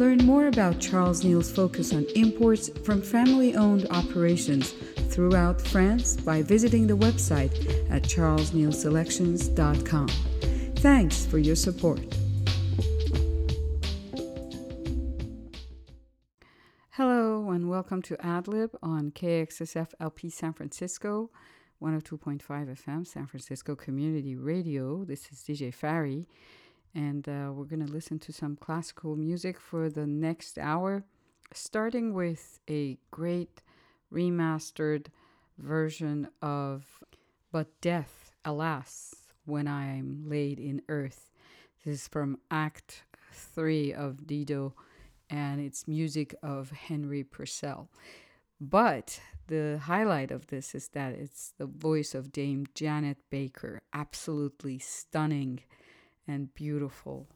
Learn more about Charles Neal's focus on imports from family owned operations throughout France by visiting the website at charlesnealselections.com. Thanks for your support. Hello, and welcome to AdLib on KXSF LP San Francisco, 102.5 FM, San Francisco Community Radio. This is DJ Fari, and uh, we're going to listen to some classical music for the next hour, starting with a great remastered version of But Death, Alas, When I'm Laid in Earth. This is from Act 3 of Dido, and it's music of Henry Purcell. But the highlight of this is that it's the voice of Dame Janet Baker, absolutely stunning and beautiful.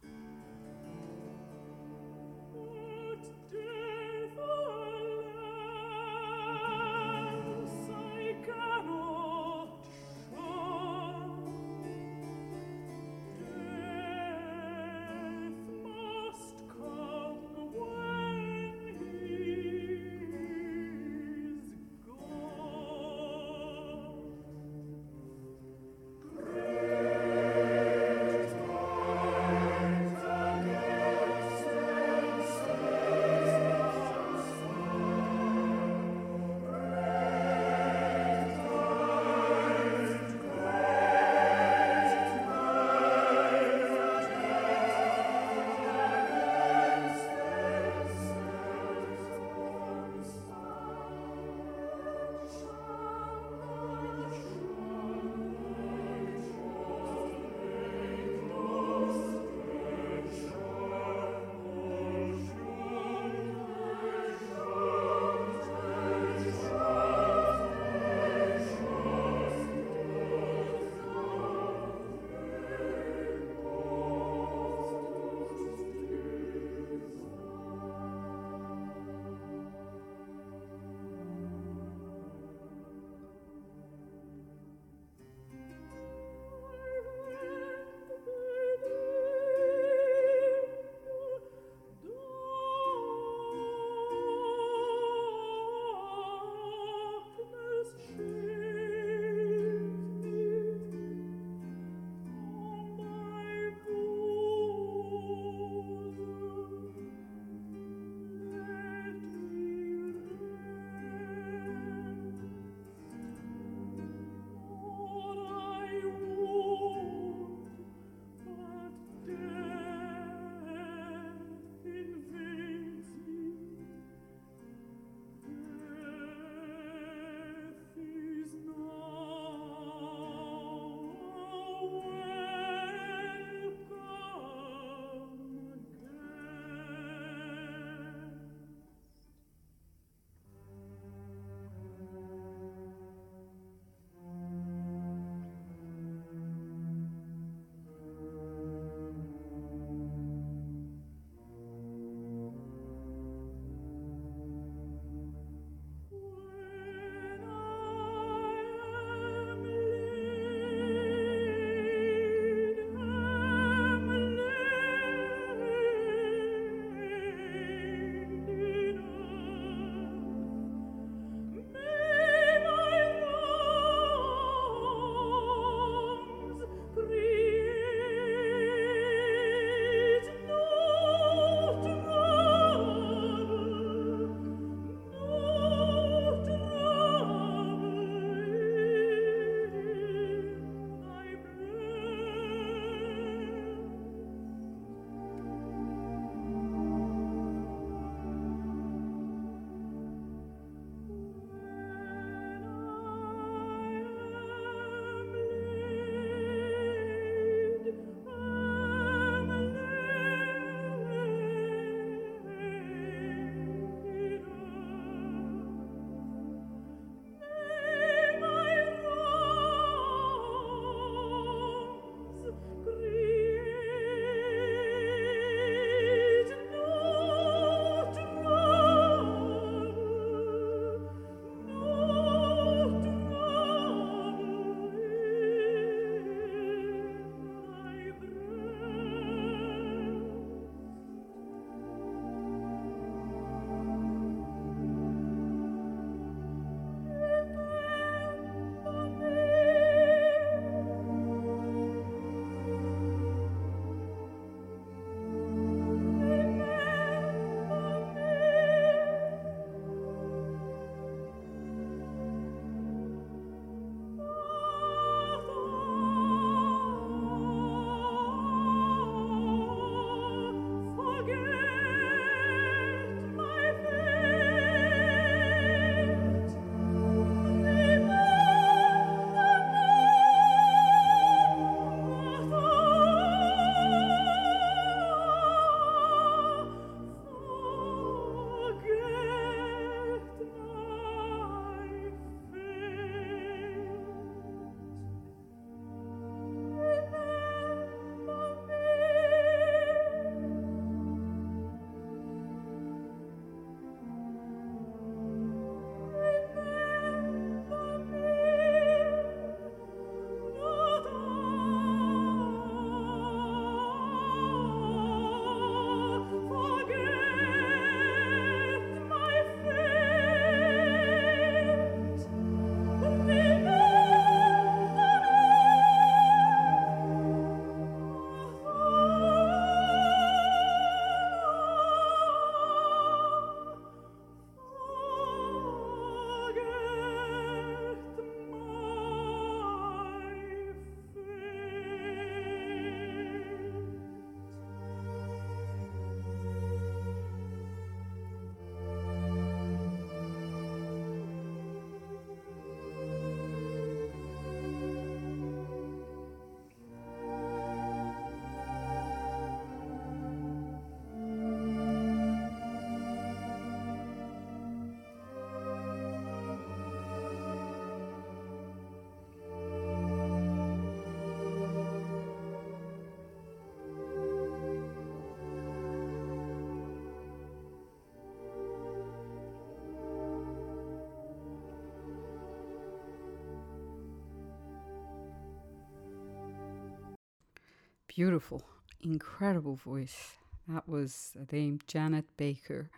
Beautiful, incredible voice. That was named Janet Baker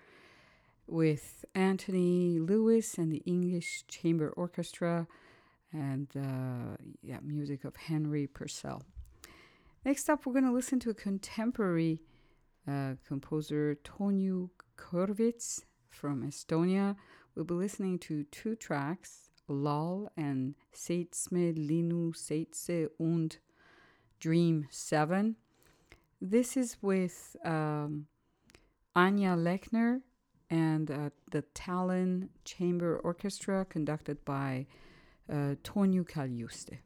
with Anthony Lewis and the English Chamber Orchestra and uh, yeah, music of Henry Purcell. Next up, we're going to listen to a contemporary uh, composer, Tõnu Kõrvits from Estonia. We'll be listening to two tracks, Lal and Seitsme Linnu Seitse und Dream 7. This is with um, Anja Lechner and uh, the Tallinn Chamber Orchestra, conducted by uh, Tõnu Kaljuste.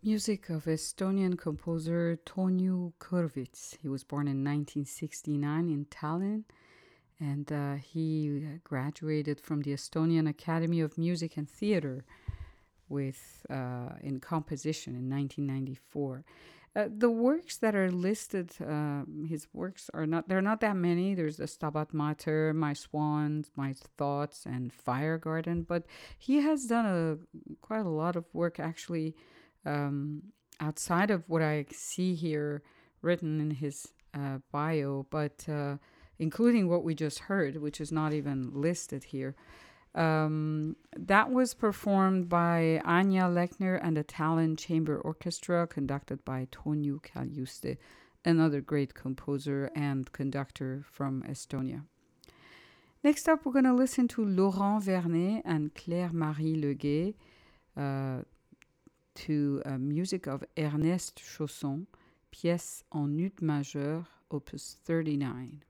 Music of Estonian composer Tõnu Kõrvits. He was born in 1969 in Tallinn and uh, he graduated from the Estonian Academy of Music and Theater with uh, in composition in 1994. Uh, the works that are listed, uh, his works are not, there are not that many. There's the Stabat Mater, My Swans, My Thoughts, and Fire Garden, but he has done a quite a lot of work actually um, outside of what I see here written in his uh, bio, but uh, including what we just heard, which is not even listed here. Um, that was performed by Anja Lechner and the Tallinn Chamber Orchestra, conducted by Tõnu Kaljuste, another great composer and conductor from Estonia. Next up, we're going to listen to Laurent Verney and Claire Marie Le Guay uh, to uh, music of Ernest Chausson, pièce en ut majeur, opus 39.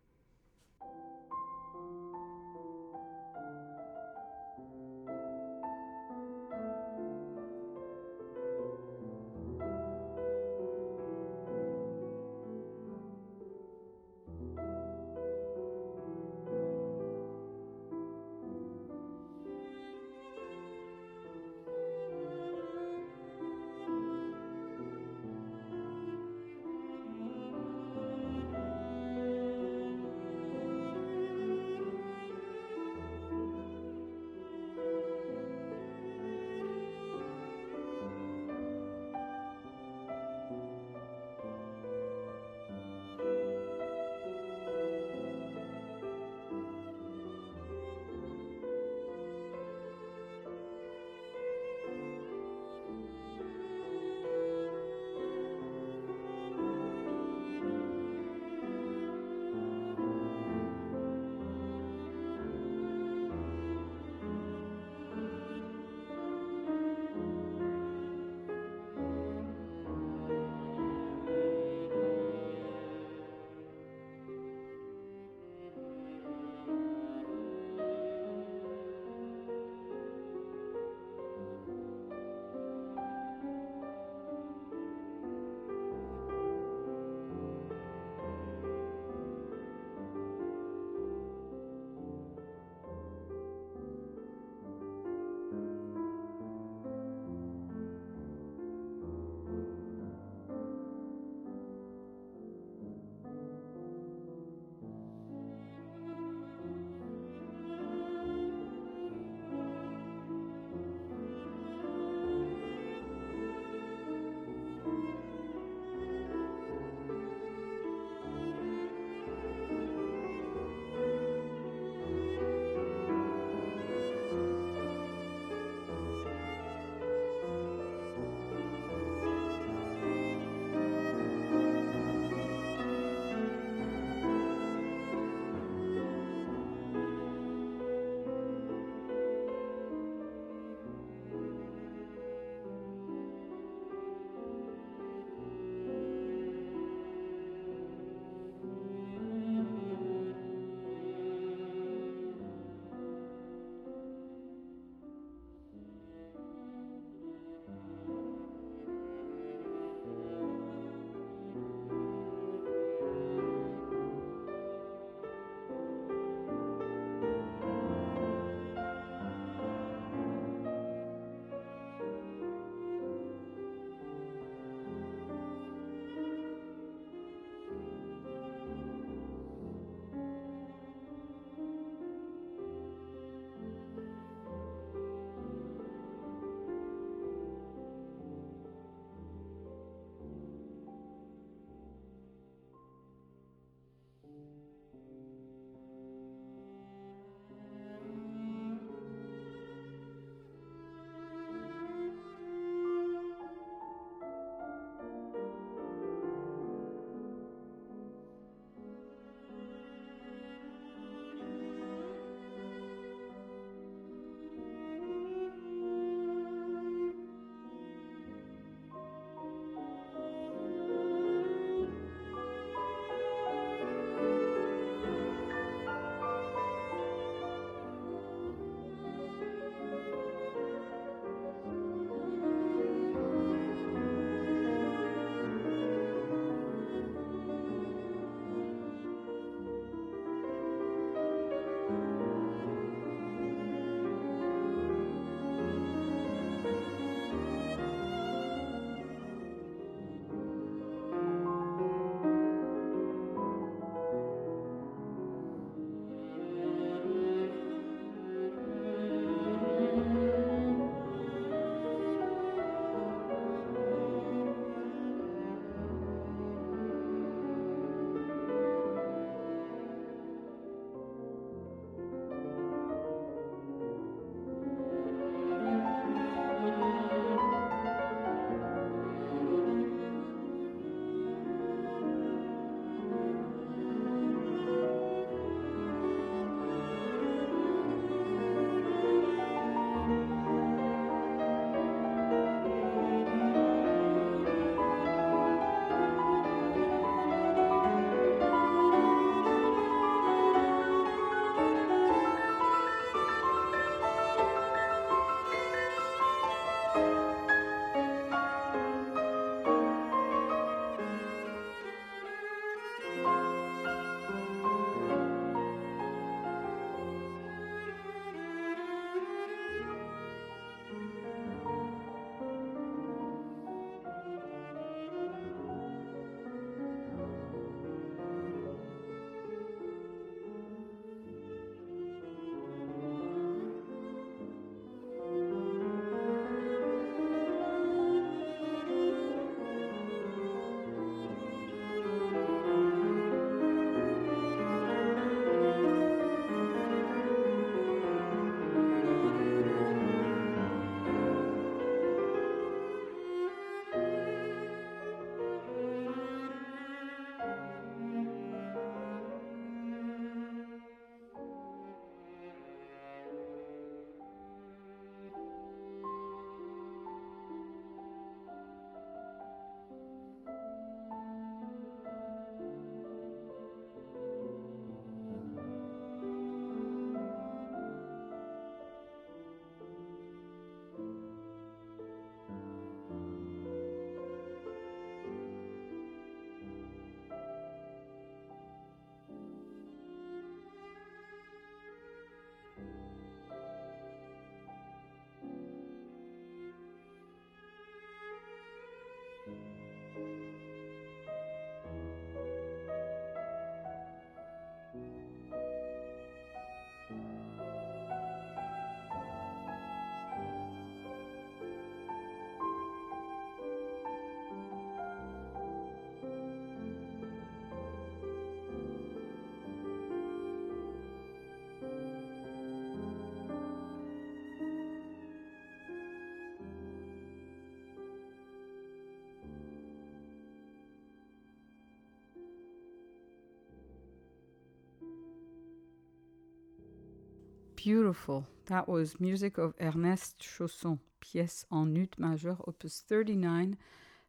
Beautiful. That was music of Ernest Chausson, pièce en ut majeur, opus 39,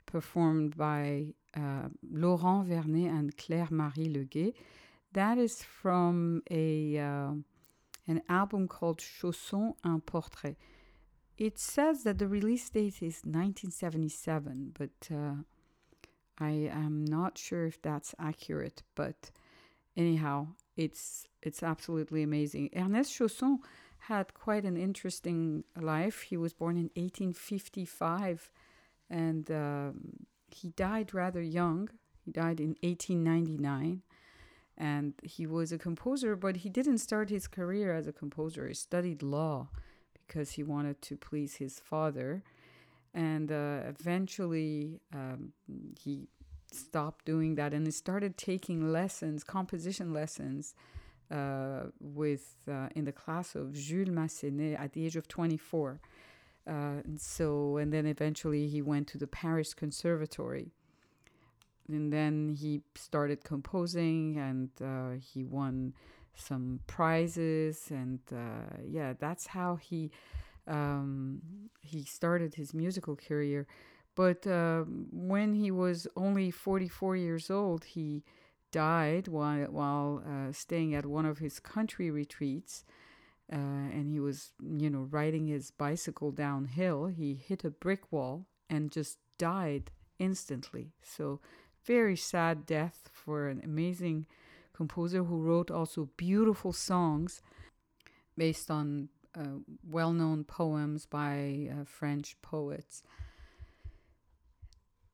performed by uh, Laurent Verney and Claire Marie Le Guay. That is from a uh, an album called Chausson un portrait. It says that the release date is 1977, but uh, I am not sure if that's accurate. But anyhow, it's it's absolutely amazing. Ernest Chausson had quite an interesting life. He was born in 1855, and um, he died rather young. He died in 1899, and he was a composer, but he didn't start his career as a composer. He studied law because he wanted to please his father, and uh, eventually um, he stopped doing that and he started taking lessons, composition lessons. Uh, with uh, in the class of Jules Massenet at the age of 24. Uh, and so, and then eventually he went to the Paris Conservatory. And then he started composing and uh, he won some prizes. And uh, yeah, that's how he um, he started his musical career. But uh, when he was only 44 years old, he died while, while uh, staying at one of his country retreats. Uh, and he was, you know, riding his bicycle downhill. He hit a brick wall and just died instantly. So, very sad death for an amazing composer who wrote also beautiful songs based on uh, well known poems by uh, French poets.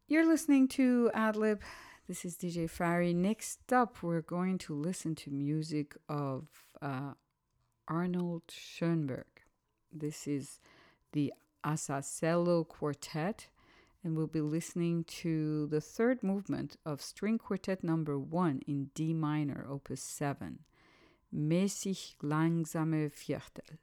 You're listening to Adlib. This is DJ Fari. Next up, we're going to listen to music of uh, Arnold Schoenberg. This is the Asasello Quartet, and we'll be listening to the third movement of String Quartet number one in D minor, opus 7, Mäßig langsame Viertel.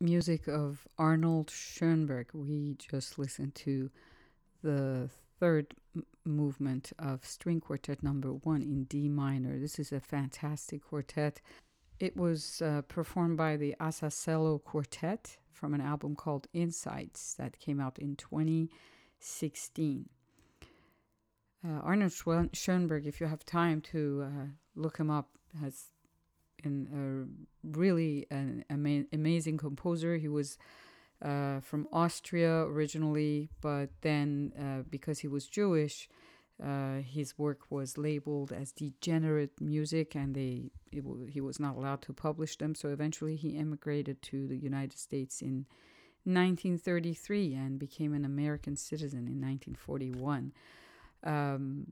Music of Arnold Schoenberg. We just listened to the third m- movement of String Quartet number one in D minor. This is a fantastic quartet. It was uh, performed by the Asasello Quartet from an album called Insights that came out in 2016. Uh, Arnold Schoenberg, if you have time to uh, look him up, has in a really an ama- amazing composer. He was uh, from Austria originally, but then uh, because he was Jewish, uh, his work was labeled as degenerate music, and they w- he was not allowed to publish them. So eventually, he immigrated to the United States in 1933 and became an American citizen in 1941. Um,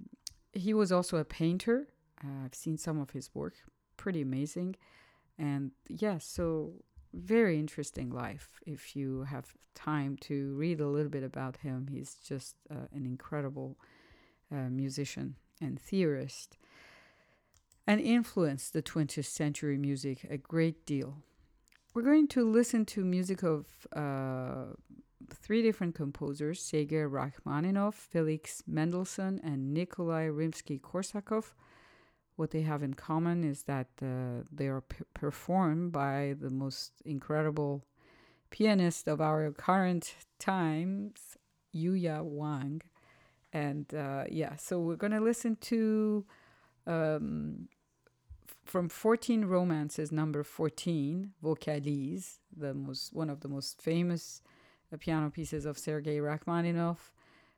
he was also a painter. Uh, I've seen some of his work, pretty amazing. And yeah, so very interesting life. If you have time to read a little bit about him, he's just uh, an incredible uh, musician and theorist and influenced the 20th century music a great deal. We're going to listen to music of uh, three different composers Sergei Rachmaninoff, Felix Mendelssohn, and Nikolai Rimsky Korsakov. What they have in common is that uh, they are p- performed by the most incredible pianist of our current times, Yuja Wang. And uh, yeah, so we're going to listen to um, from 14 romances, number 14, Vocalise, the most one of the most famous uh, piano pieces of Sergei Rachmaninoff.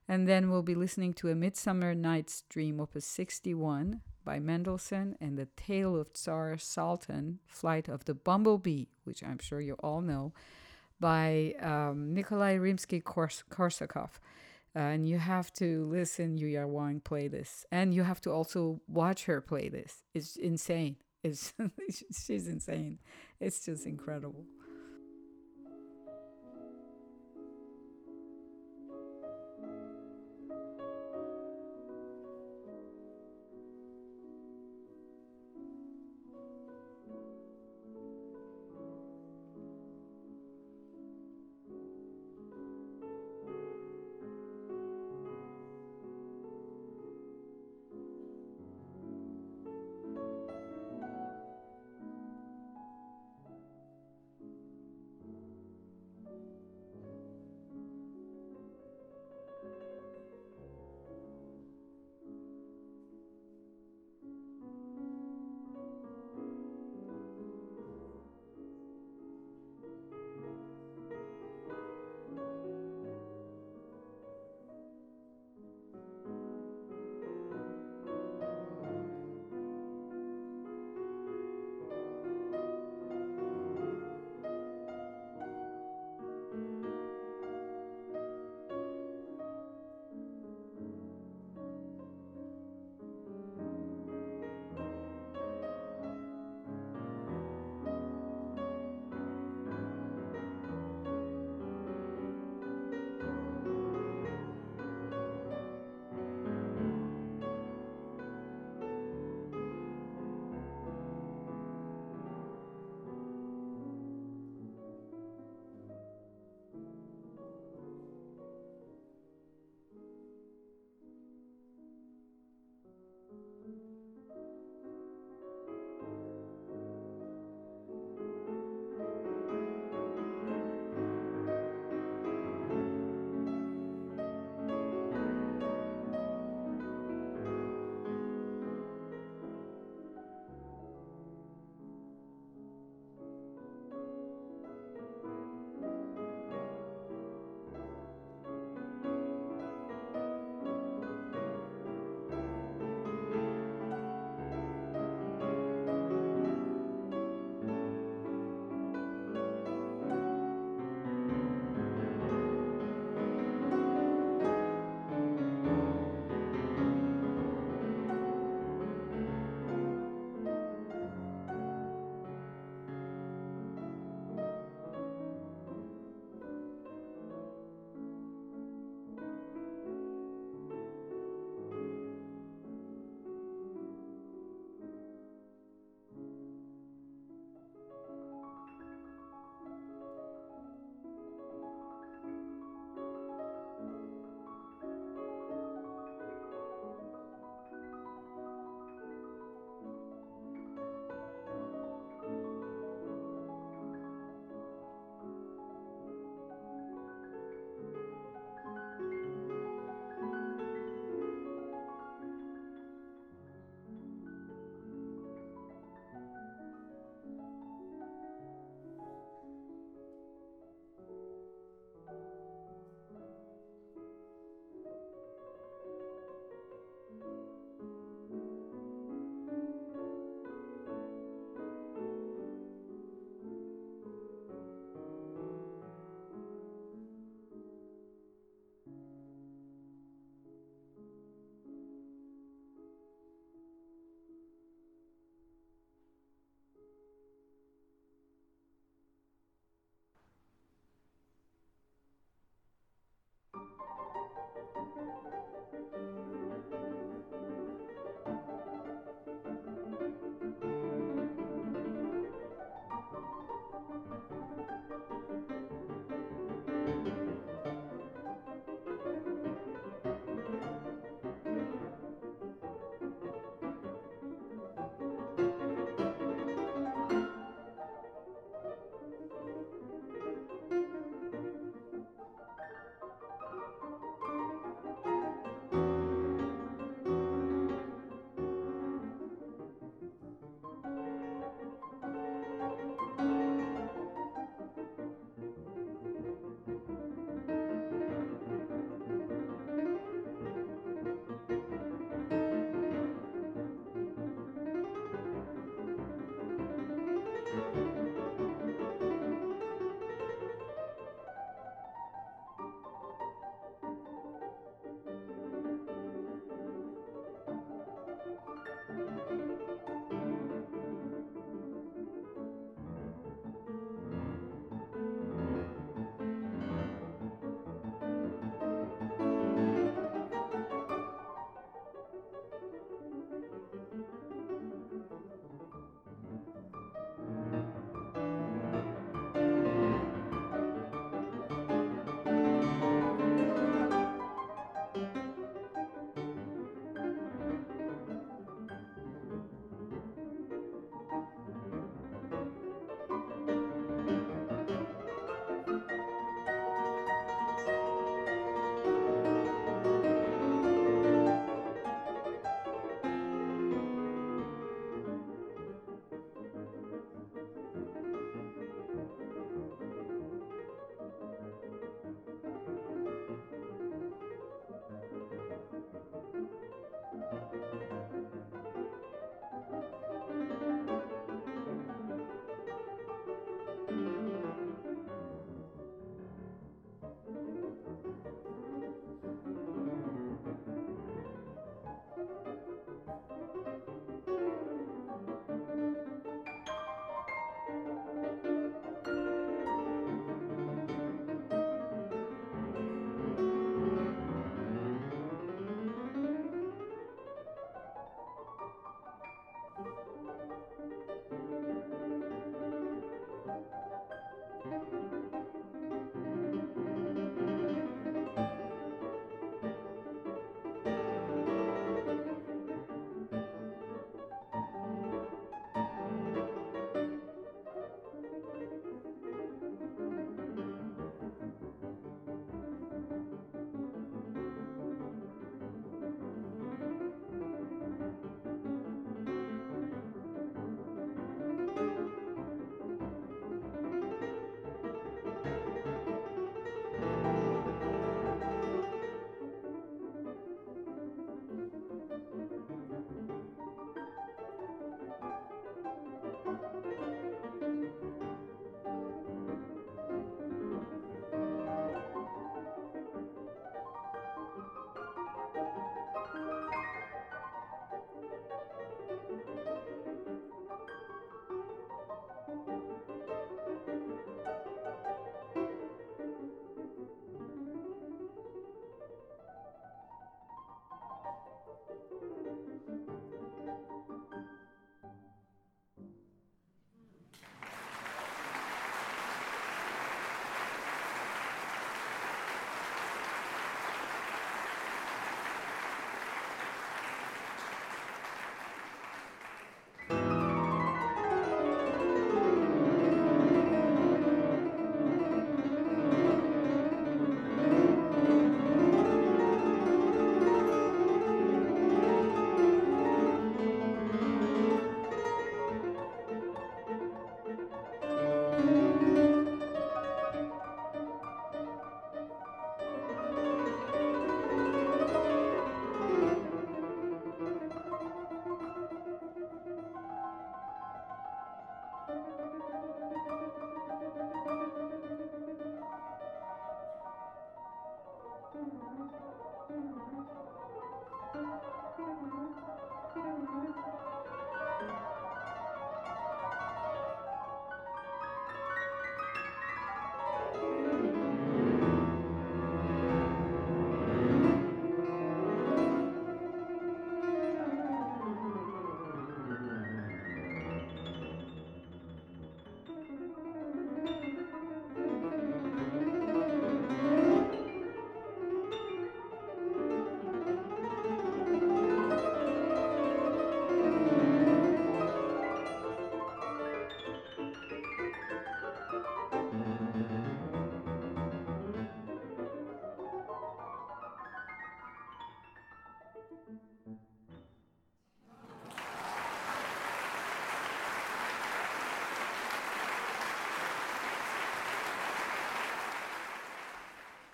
And then we'll be listening to A Midsummer Night's Dream, Opus 61, by Mendelssohn and The Tale of Tsar Saltan, Flight of the Bumblebee, which I'm sure you all know, by um, Nikolai Rimsky Korsakov. Uh, and you have to listen Yuja Wang play this. And you have to also watch her play this. It's insane. It's she's insane. It's just incredible.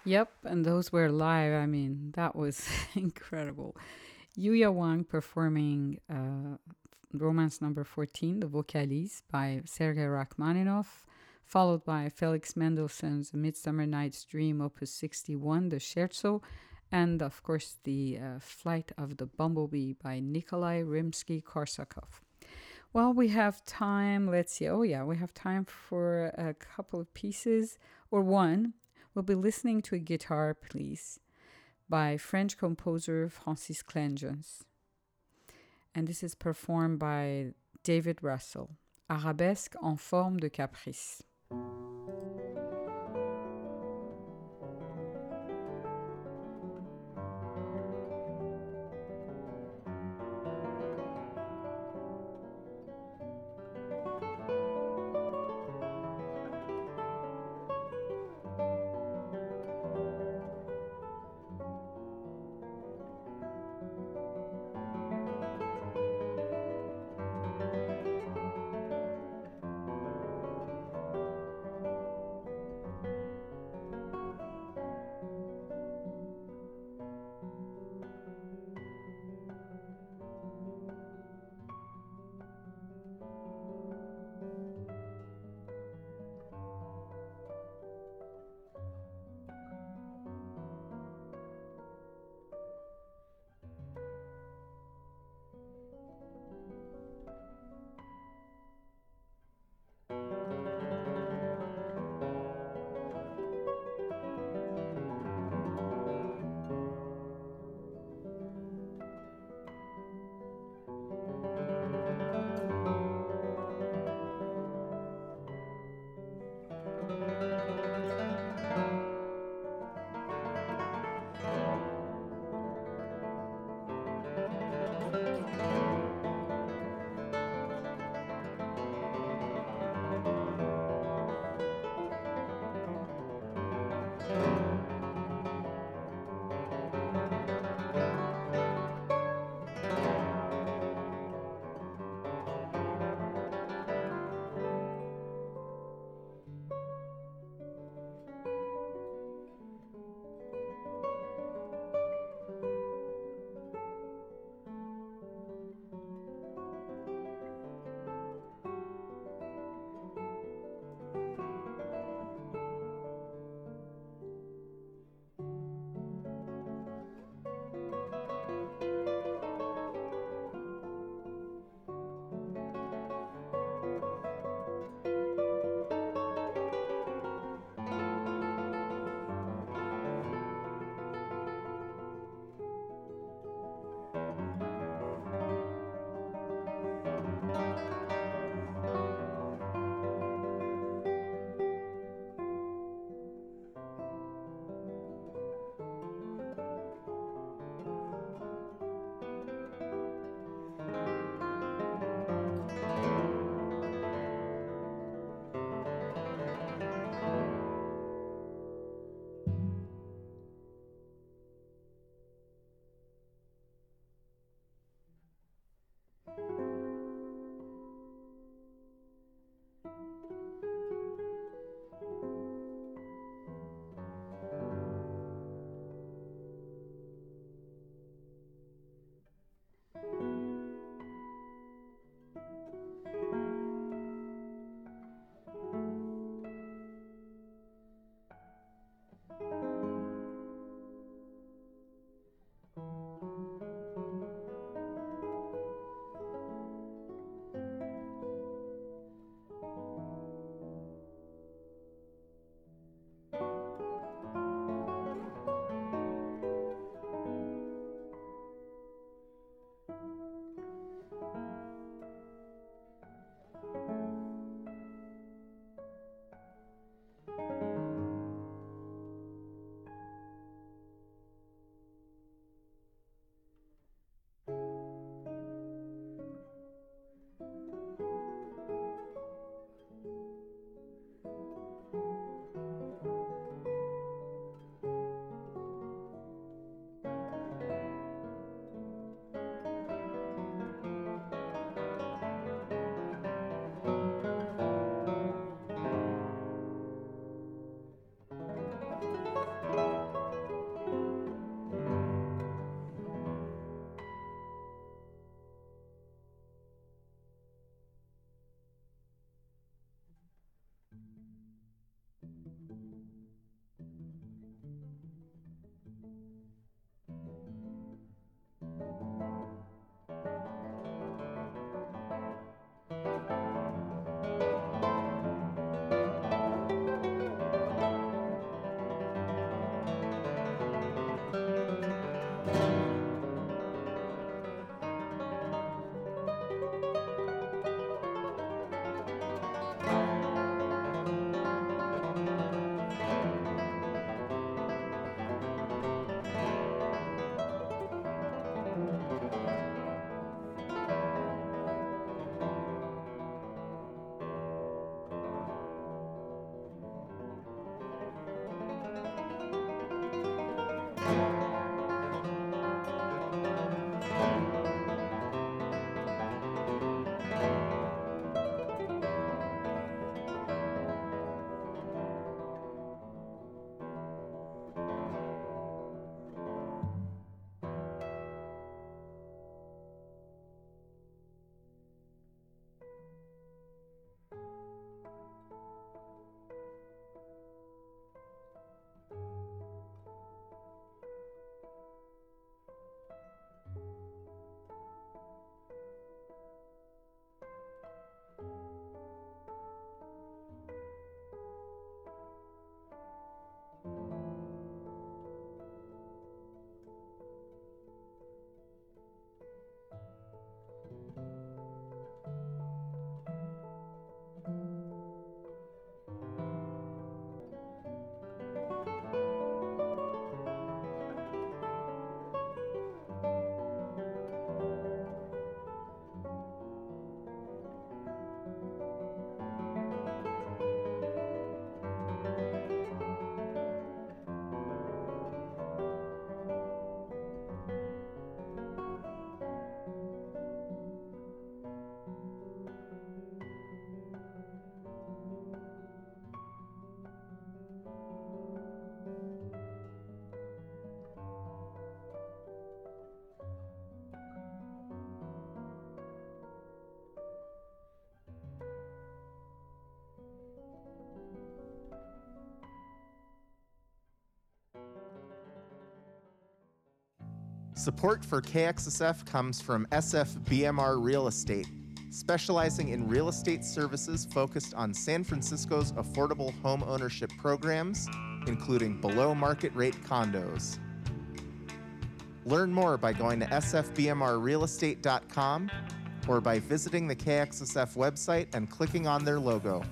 Yep, and those were live. I mean, that was incredible. Yuja Wang performing uh, Romance Number 14, The Vocalise by Sergei Rachmaninoff, followed by Felix Mendelssohn's Midsummer Night's Dream, Opus 61, The Scherzo, and of course, The uh, Flight of the Bumblebee by Nikolai Rimsky Korsakov. Well, we have time. Let's see. Oh, yeah, we have time for a couple of pieces or one. We'll be listening to a guitar, please, by French composer Francis Kleynjans. And this is performed by David Russell. Arabesque en forme de caprice. Support for KXSF comes from SFBMR Real Estate, specializing in real estate services focused on San Francisco's affordable home ownership programs, including below market rate condos. Learn more by going to sfbmrrealestate.com or by visiting the KXSF website and clicking on their logo.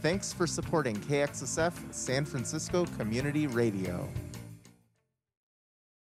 Thanks for supporting KXSF San Francisco Community Radio.